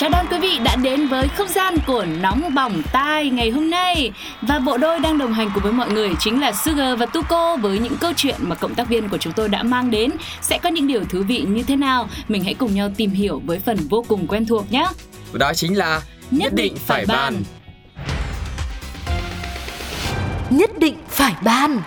Chào đón quý vị đã đến với không gian của Nóng Bỏng Tai ngày hôm nay. Và bộ đôi đang đồng hành cùng với mọi người chính là Sugar và Tuko Với những câu chuyện mà cộng tác viên của chúng tôi đã mang đến. Sẽ có những điều thú vị như thế nào? Mình hãy cùng nhau tìm hiểu với phần vô cùng quen thuộc nhé. Đó chính là Nhất định phải bàn. Nhất định phải ban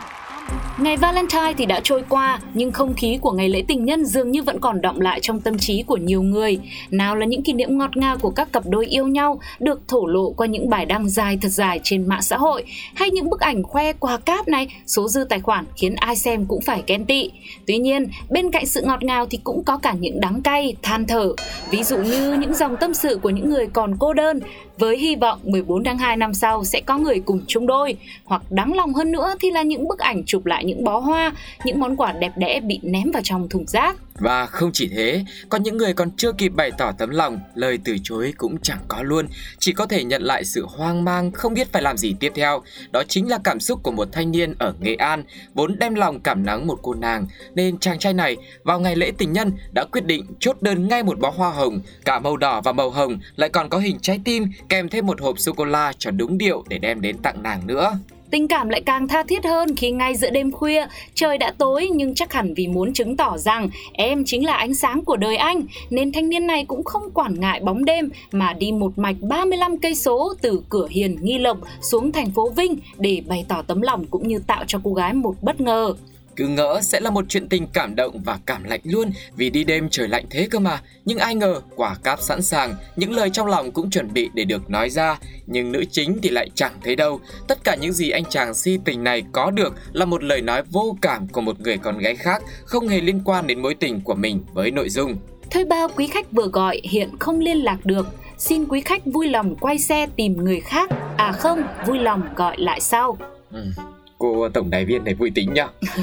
Ngày Valentine thì đã trôi qua, nhưng không khí của ngày lễ tình nhân dường như vẫn còn đọng lại trong tâm trí của nhiều người. Nào là những kỷ niệm ngọt ngào của các cặp đôi yêu nhau được thổ lộ qua những bài đăng dài thật dài trên mạng xã hội, hay những bức ảnh khoe quà cáp này, số dư tài khoản khiến ai xem cũng phải ghen tị. Tuy nhiên, bên cạnh sự ngọt ngào thì cũng có cả những đắng cay, than thở. Ví dụ như những dòng tâm sự của những người còn cô đơn, với hy vọng 14 tháng 2 năm sau sẽ có người cùng chung đôi. Hoặc đáng lòng hơn nữa thì là những bức ảnh chụp lại những bó hoa, những món quà đẹp đẽ bị ném vào trong thùng rác. Và không chỉ thế, có những người còn chưa kịp bày tỏ tấm lòng, lời từ chối cũng chẳng có luôn, chỉ có thể nhận lại sự hoang mang, không biết phải làm gì tiếp theo. Đó chính là cảm xúc của một thanh niên ở Nghệ An, vốn đem lòng cảm nắng một cô nàng, nên chàng trai này vào ngày lễ tình nhân đã quyết định chốt đơn ngay một bó hoa hồng, cả màu đỏ và màu hồng, lại còn có hình trái tim kèm thêm một hộp sô cô la cho đúng điệu để đem đến tặng nàng nữa. Tình cảm lại càng tha thiết hơn khi ngay giữa đêm khuya, trời đã tối nhưng chắc hẳn vì muốn chứng tỏ rằng em chính là ánh sáng của đời anh, nên thanh niên này cũng không quản ngại bóng đêm mà đi một mạch 35 cây số từ cửa Hiền Nghi Lộc xuống thành phố Vinh để bày tỏ tấm lòng cũng như tạo cho cô gái một bất ngờ. Cứ ngỡ sẽ là một chuyện tình cảm động và cảm lạnh luôn vì đi đêm trời lạnh thế cơ mà. Nhưng ai ngờ quả cáp sẵn sàng, những lời trong lòng cũng chuẩn bị để được nói ra. Nhưng nữ chính thì lại chẳng thấy đâu. Tất cả những gì anh chàng si tình này có được là một lời nói vô cảm của một người con gái khác, không hề liên quan đến mối tình của mình với nội dung. Thôi bao quý khách vừa gọi hiện không liên lạc được. Xin quý khách vui lòng quay xe tìm người khác. À không, vui lòng gọi lại sau. Ừ cô tổng đài viên này vui tính nhá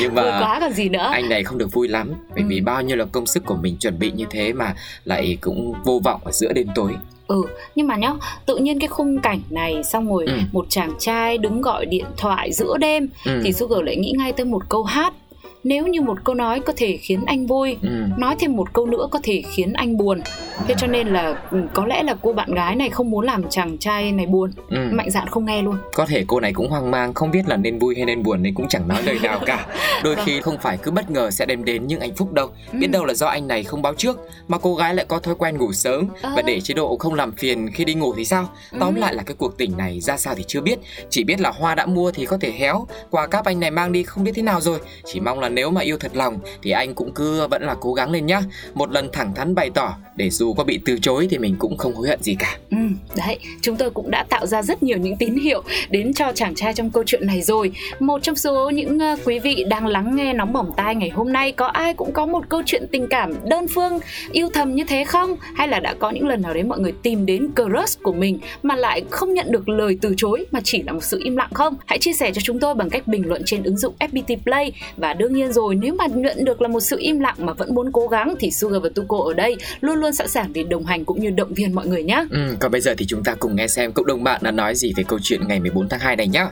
nhưng mà vui quá còn gì nữa anh này không được vui lắm bởi ừ. vì bao nhiêu là công sức của mình chuẩn bị như thế mà lại cũng vô vọng ở giữa đêm tối ừ nhưng mà nhá tự nhiên cái khung cảnh này xong rồi ừ. một chàng trai đứng gọi điện thoại giữa đêm ừ. thì Sugar lại nghĩ ngay tới một câu hát nếu như một câu nói có thể khiến anh vui ừ. nói thêm một câu nữa có thể khiến anh buồn thế cho nên là ừ, có lẽ là cô bạn gái này không muốn làm chàng trai này buồn ừ. mạnh dạn không nghe luôn có thể cô này cũng hoang mang không biết là nên vui hay nên buồn nên cũng chẳng nói lời nào cả đôi vâng. khi không phải cứ bất ngờ sẽ đem đến những hạnh phúc đâu ừ. biết đâu là do anh này không báo trước mà cô gái lại có thói quen ngủ sớm à. và để chế độ không làm phiền khi đi ngủ thì sao ừ. tóm lại là cái cuộc tình này ra sao thì chưa biết chỉ biết là hoa đã mua thì có thể héo quà cáp anh này mang đi không biết thế nào rồi chỉ mong là nếu mà yêu thật lòng thì anh cũng cứ vẫn là cố gắng lên nhá. Một lần thẳng thắn bày tỏ để dù có bị từ chối thì mình cũng không hối hận gì cả. Ừ, đấy chúng tôi cũng đã tạo ra rất nhiều những tín hiệu đến cho chàng trai trong câu chuyện này rồi. Một trong số những ờ, quý vị đang lắng nghe nóng bỏng tai ngày hôm nay có ai cũng có một câu chuyện tình cảm đơn phương yêu thầm như thế không? Hay là đã có những lần nào đấy mọi người tìm đến crush của mình mà lại không nhận được lời từ chối mà chỉ là một sự im lặng không? Hãy chia sẻ cho chúng tôi bằng cách bình luận trên ứng dụng FPT Play. Và đương nhiên rồi nếu mà nhận được là một sự im lặng mà vẫn muốn cố gắng thì Sugar và Tuko ở đây luôn luôn sẵn sàng để đồng hành cũng như động viên mọi người nhé. Ừ, còn bây giờ thì chúng ta cùng nghe xem cộng đồng bạn đã nói gì về câu chuyện ngày 14 tháng 2 này nhé.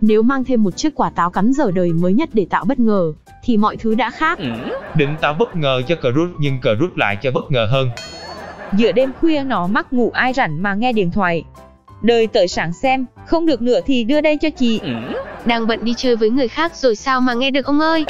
Nếu mang thêm một chiếc quả táo cắn dở đời mới nhất để tạo bất ngờ, thì mọi thứ đã khác. Ừ. Định tạo bất ngờ cho cờ rút nhưng cờ rút lại cho bất ngờ hơn. Giữa đêm khuya nó mắc ngủ ai rảnh mà nghe điện thoại. Đời tới sáng xem, không được nữa thì đưa đây cho chị. Ừ. Đang bận đi chơi với người khác rồi sao mà nghe được ông ơi?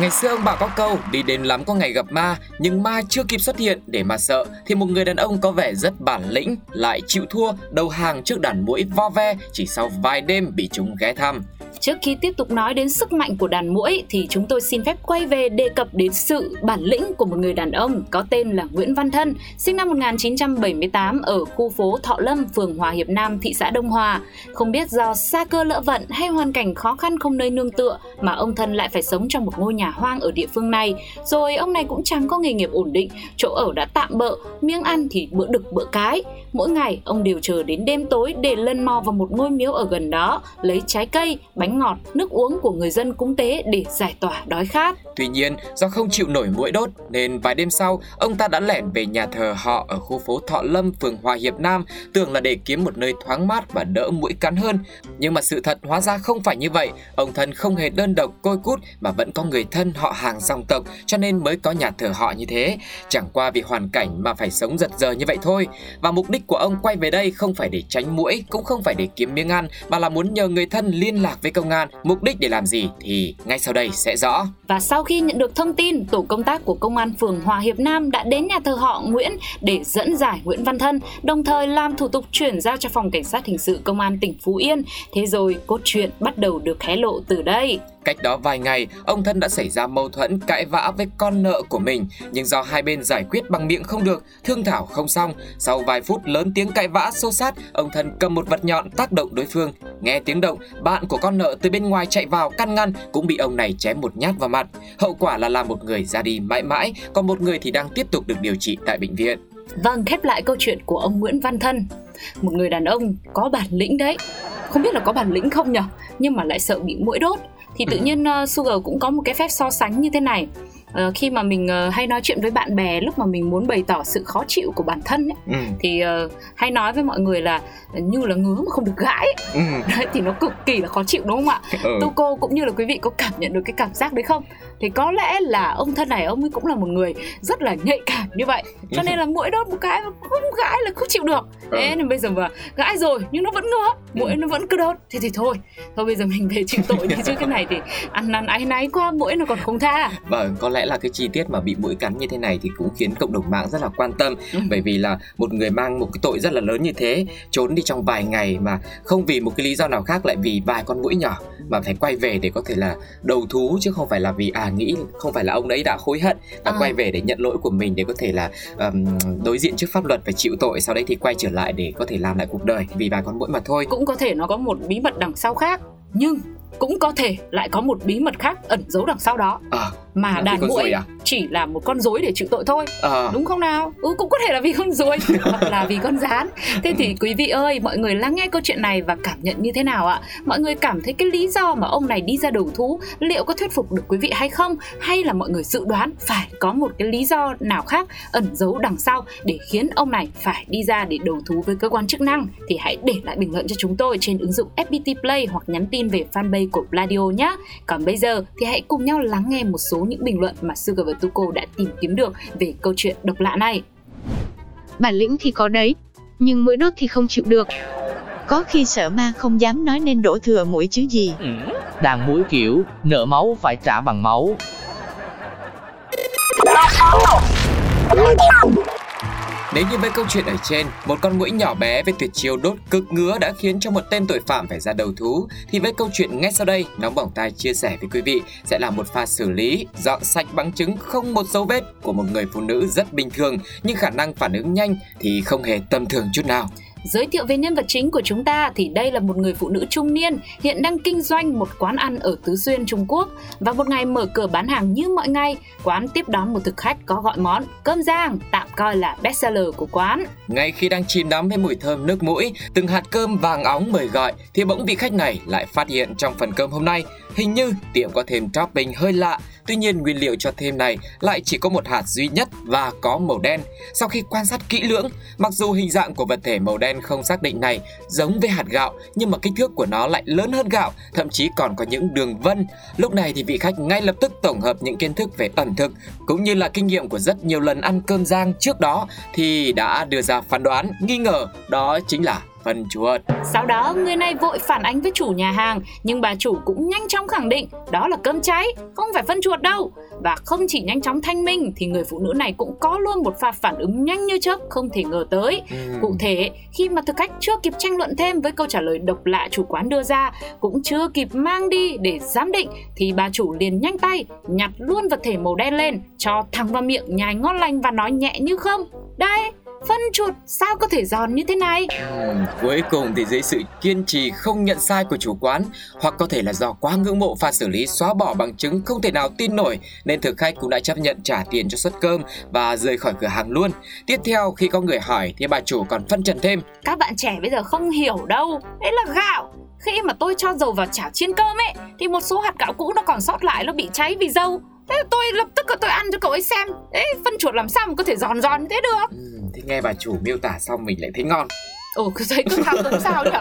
Ngày xưa ông bà có câu đi đến lắm có ngày gặp ma Nhưng ma chưa kịp xuất hiện để mà sợ Thì một người đàn ông có vẻ rất bản lĩnh Lại chịu thua đầu hàng trước đàn mũi vo ve Chỉ sau vài đêm bị chúng ghé thăm Trước khi tiếp tục nói đến sức mạnh của đàn muỗi thì chúng tôi xin phép quay về đề cập đến sự bản lĩnh của một người đàn ông có tên là Nguyễn Văn Thân, sinh năm 1978 ở khu phố Thọ Lâm, phường Hòa Hiệp Nam, thị xã Đông Hòa. Không biết do xa cơ lỡ vận hay hoàn cảnh khó khăn không nơi nương tựa mà ông Thân lại phải sống trong một ngôi nhà nhà hoang ở địa phương này. Rồi ông này cũng chẳng có nghề nghiệp ổn định, chỗ ở đã tạm bợ, miếng ăn thì bữa đực bữa cái. Mỗi ngày ông đều chờ đến đêm tối để lân mò vào một ngôi miếu ở gần đó, lấy trái cây, bánh ngọt, nước uống của người dân cúng tế để giải tỏa đói khát. Tuy nhiên, do không chịu nổi mũi đốt nên vài đêm sau, ông ta đã lẻn về nhà thờ họ ở khu phố Thọ Lâm, phường Hòa Hiệp Nam, tưởng là để kiếm một nơi thoáng mát và đỡ mũi cắn hơn. Nhưng mà sự thật hóa ra không phải như vậy, ông thân không hề đơn độc côi cút mà vẫn có người thân họ hàng dòng tộc cho nên mới có nhà thờ họ như thế. Chẳng qua vì hoàn cảnh mà phải sống giật giờ như vậy thôi. Và mục đích của ông quay về đây không phải để tránh mũi, cũng không phải để kiếm miếng ăn mà là muốn nhờ người thân liên lạc với công an. Mục đích để làm gì thì ngay sau đây sẽ rõ. Và sau khi nhận được thông tin, tổ công tác của công an phường Hòa Hiệp Nam đã đến nhà thờ họ Nguyễn để dẫn giải Nguyễn Văn Thân, đồng thời làm thủ tục chuyển giao cho phòng cảnh sát hình sự công an tỉnh Phú Yên. Thế rồi cốt truyện bắt đầu được hé lộ từ đây. Cách đó vài ngày, ông thân đã xảy ra mâu thuẫn cãi vã với con nợ của mình, nhưng do hai bên giải quyết bằng miệng không được, thương thảo không xong, sau vài phút lớn tiếng cãi vã xô sát, ông thân cầm một vật nhọn tác động đối phương. Nghe tiếng động, bạn của con nợ từ bên ngoài chạy vào căn ngăn cũng bị ông này chém một nhát vào mặt. Hậu quả là làm một người ra đi mãi mãi, còn một người thì đang tiếp tục được điều trị tại bệnh viện. Vâng, khép lại câu chuyện của ông Nguyễn Văn Thân. Một người đàn ông có bản lĩnh đấy. Không biết là có bản lĩnh không nhở, nhưng mà lại sợ bị mũi đốt thì tự nhiên uh, Sugar cũng có một cái phép so sánh như thế này uh, khi mà mình uh, hay nói chuyện với bạn bè lúc mà mình muốn bày tỏ sự khó chịu của bản thân ấy, ừ. thì uh, hay nói với mọi người là như là ngứa mà không được gãi ừ. đấy thì nó cực kỳ là khó chịu đúng không ạ ừ. tu cô cũng như là quý vị có cảm nhận được cái cảm giác đấy không thì có lẽ là ông thân này ông ấy cũng là một người rất là nhạy cảm như vậy cho nên là mỗi đốt một cái mà không gãi là không chịu được ừ. thế nên bây giờ mà gãi rồi nhưng nó vẫn ngứa mũi nó vẫn cứ đốt thì thì thôi thôi bây giờ mình về chịu tội đi chứ cái này thì ăn năn áy náy qua mũi nó còn không tha vâng có lẽ là cái chi tiết mà bị mũi cắn như thế này thì cũng khiến cộng đồng mạng rất là quan tâm ừ. bởi vì là một người mang một cái tội rất là lớn như thế trốn đi trong vài ngày mà không vì một cái lý do nào khác lại vì vài con mũi nhỏ mà phải quay về để có thể là đầu thú chứ không phải là vì à nghĩ không phải là ông ấy đã hối hận và à. quay về để nhận lỗi của mình để có thể là um, đối diện trước pháp luật và chịu tội sau đấy thì quay trở lại để có thể làm lại cuộc đời vì vài con mũi mà thôi cũng có thể nó có một bí mật đằng sau khác nhưng cũng có thể lại có một bí mật khác ẩn giấu đằng sau đó à, mà đàn muỗi à? chỉ là một con rối để chịu tội thôi à. đúng không nào ừ cũng có thể là vì con rối hoặc là vì con rán thế thì quý vị ơi mọi người lắng nghe câu chuyện này và cảm nhận như thế nào ạ mọi người cảm thấy cái lý do mà ông này đi ra đầu thú liệu có thuyết phục được quý vị hay không hay là mọi người dự đoán phải có một cái lý do nào khác ẩn giấu đằng sau để khiến ông này phải đi ra để đầu thú với cơ quan chức năng thì hãy để lại bình luận cho chúng tôi trên ứng dụng FPT Play hoặc nhắn tin về fanpage của Pladio nhé. Còn bây giờ thì hãy cùng nhau lắng nghe một số những bình luận mà Sugar và Tuko đã tìm kiếm được về câu chuyện độc lạ này. Bản lĩnh thì có đấy, nhưng mũi đốt thì không chịu được. Có khi sợ ma không dám nói nên đổ thừa mũi chứ gì. Ừ. Đàn mũi kiểu, nợ máu phải trả bằng máu. Nếu như với câu chuyện ở trên, một con mũi nhỏ bé với tuyệt chiêu đốt cực ngứa đã khiến cho một tên tội phạm phải ra đầu thú, thì với câu chuyện ngay sau đây, nóng bỏng tai chia sẻ với quý vị sẽ là một pha xử lý, dọn sạch bằng chứng không một dấu vết của một người phụ nữ rất bình thường nhưng khả năng phản ứng nhanh thì không hề tầm thường chút nào. Giới thiệu về nhân vật chính của chúng ta thì đây là một người phụ nữ trung niên hiện đang kinh doanh một quán ăn ở Tứ Xuyên, Trung Quốc. Và một ngày mở cửa bán hàng như mọi ngày, quán tiếp đón một thực khách có gọi món cơm rang, tạm coi là bestseller của quán. Ngay khi đang chìm đắm với mùi thơm nước mũi, từng hạt cơm vàng óng mời gọi thì bỗng vị khách này lại phát hiện trong phần cơm hôm nay hình như tiệm có thêm topping hơi lạ Tuy nhiên nguyên liệu cho thêm này lại chỉ có một hạt duy nhất và có màu đen. Sau khi quan sát kỹ lưỡng, mặc dù hình dạng của vật thể màu đen không xác định này giống với hạt gạo nhưng mà kích thước của nó lại lớn hơn gạo, thậm chí còn có những đường vân. Lúc này thì vị khách ngay lập tức tổng hợp những kiến thức về ẩm thực cũng như là kinh nghiệm của rất nhiều lần ăn cơm rang trước đó thì đã đưa ra phán đoán nghi ngờ đó chính là phân chuột. Sau đó, người này vội phản ánh với chủ nhà hàng, nhưng bà chủ cũng nhanh chóng khẳng định đó là cơm cháy, không phải phân chuột đâu. Và không chỉ nhanh chóng thanh minh thì người phụ nữ này cũng có luôn một pha phản ứng nhanh như chớp không thể ngờ tới. Ừ. Cụ thể, khi mà thực khách chưa kịp tranh luận thêm với câu trả lời độc lạ chủ quán đưa ra, cũng chưa kịp mang đi để giám định thì bà chủ liền nhanh tay nhặt luôn vật thể màu đen lên, cho thẳng vào miệng nhai ngon lành và nói nhẹ như không. Đây, Phân chuột sao có thể giòn như thế này? Ừm, cuối cùng thì dưới sự kiên trì không nhận sai của chủ quán hoặc có thể là do quá ngưỡng mộ pha xử lý xóa bỏ bằng chứng không thể nào tin nổi nên thực khách cũng đã chấp nhận trả tiền cho suất cơm và rời khỏi cửa hàng luôn. Tiếp theo khi có người hỏi thì bà chủ còn phân trần thêm. Các bạn trẻ bây giờ không hiểu đâu. Đấy là gạo. Khi mà tôi cho dầu vào chảo chiên cơm ấy Thì một số hạt gạo cũ nó còn sót lại Nó bị cháy vì dầu. Thế là tôi lập tức là tôi ăn cho cậu ấy xem. Đấy phân chuột làm sao mà có thể giòn giòn như thế được? Ừm, thì nghe bà chủ miêu tả xong mình lại thấy ngon. Ồ cứ thấy cứ thao cũng sao nhở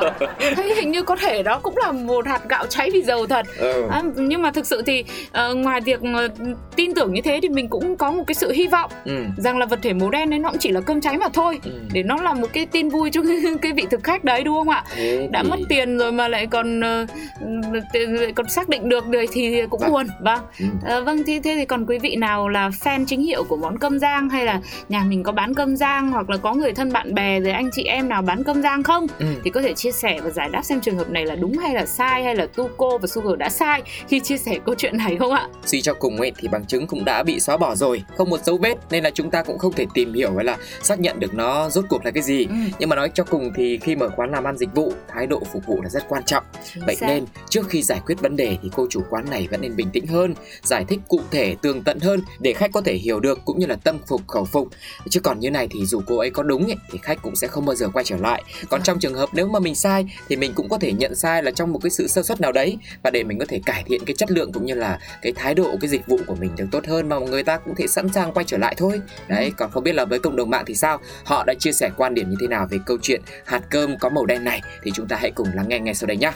Thấy hình như có thể đó cũng là một hạt gạo cháy vì dầu thật Ừ. à, Nhưng mà thực sự thì ờ, ngoài việc ờ, tin tưởng như thế Thì mình cũng có một cái sự hy vọng Ừ. Rằng là vật thể màu đen ấy nó cũng chỉ là cơm cháy mà thôi Ừ. Để nó là một cái tin vui cho cái, vị thực khách đấy đúng không ạ Thế đã thì- mất tiền rồi mà lại còn lại còn xác định được rồi thì cũng Vâng. buồn vâng Ừ. Ờ, vâng thế thế thì còn quý vị nào là fan chính hiệu của món cơm rang hay là nhà mình có bán cơm rang hoặc là có người thân bạn bè rồi anh chị em nào bán cơm rang không Ừ. thì có thể chia sẻ và giải đáp xem trường hợp này là đúng hay là sai hay là Tuco và Sugar đã sai khi chia sẻ câu chuyện này không ạ Suy cho cùng ấy thì bằng chứng cũng đã bị xóa bỏ rồi, không một dấu vết nên là chúng ta cũng không thể tìm hiểu hay là xác nhận được nó rốt cuộc là cái gì. Ừ. Nhưng mà nói cho cùng thì khi mở quán làm ăn dịch vụ, thái độ phục vụ là rất quan trọng. Chính Vậy xác. nên trước khi giải quyết vấn đề thì cô chủ quán này vẫn nên bình tĩnh hơn, giải thích cụ thể tường tận hơn để khách có thể hiểu được cũng như là tâm phục khẩu phục. Chứ còn như này thì dù cô ấy có đúng ấy, thì khách cũng sẽ không bao giờ quay trở lại. Còn trong trường hợp nếu mà mình sai thì mình cũng có thể nhận sai là trong một cái sự sơ suất nào đấy và để mình có thể cải thiện cái chất lượng cũng như là cái thái độ cái dịch vụ của mình được tốt hơn mà người ta cũng thể sẵn sàng quay trở lại thôi. Đấy, còn không biết là với cộng đồng mạng thì sao? Họ đã chia sẻ quan điểm như thế nào về câu chuyện hạt cơm có màu đen này thì chúng ta hãy cùng lắng nghe ngay sau đây nhé.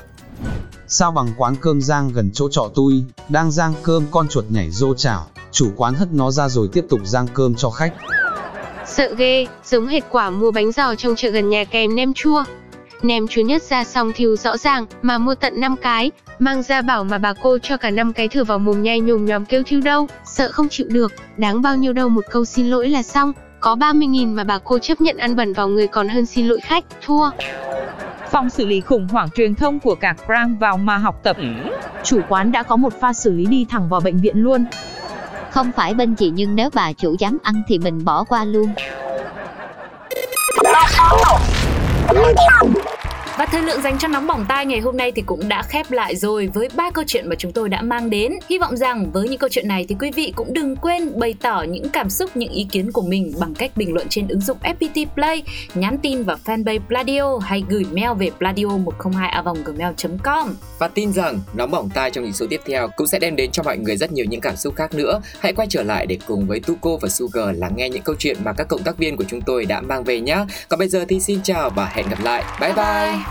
Sao bằng quán cơm rang gần chỗ trọ tui, đang rang cơm con chuột nhảy rô chảo, chủ quán hất nó ra rồi tiếp tục rang cơm cho khách. Sợ ghê, giống hệt quả mua bánh giò trong chợ gần nhà kèm nem chua. Nem chua nhất ra xong thiêu rõ ràng, mà mua tận 5 cái, mang ra bảo mà bà cô cho cả 5 cái thử vào mồm nhai nhồm nhòm kêu thiêu đâu, sợ không chịu được, đáng bao nhiêu đâu một câu xin lỗi là xong. Có 30.000 mà bà cô chấp nhận ăn bẩn vào người còn hơn xin lỗi khách, thua. Phòng xử lý khủng hoảng truyền thông của các brand vào mà học tập. Chủ quán đã có một pha xử lý đi thẳng vào bệnh viện luôn. Không phải bên chị nhưng nếu bà chủ dám ăn thì mình bỏ qua luôn. Và thời lượng dành cho nóng bỏng tai ngày hôm nay thì cũng đã khép lại rồi với ba câu chuyện mà chúng tôi đã mang đến. Hy vọng rằng với những câu chuyện này thì quý vị cũng đừng quên bày tỏ những cảm xúc, những ý kiến của mình bằng cách bình luận trên ứng dụng FPT Play, nhắn tin vào fanpage Pladio hay gửi mail về pladio102a gmail.com. Và tin rằng nóng bỏng tai trong những số tiếp theo cũng sẽ đem đến cho mọi người rất nhiều những cảm xúc khác nữa. Hãy quay trở lại để cùng với Tuko và Sugar lắng nghe những câu chuyện mà các cộng tác viên của chúng tôi đã mang về nhé. Còn bây giờ thì xin chào và hẹn gặp lại. Bye bye.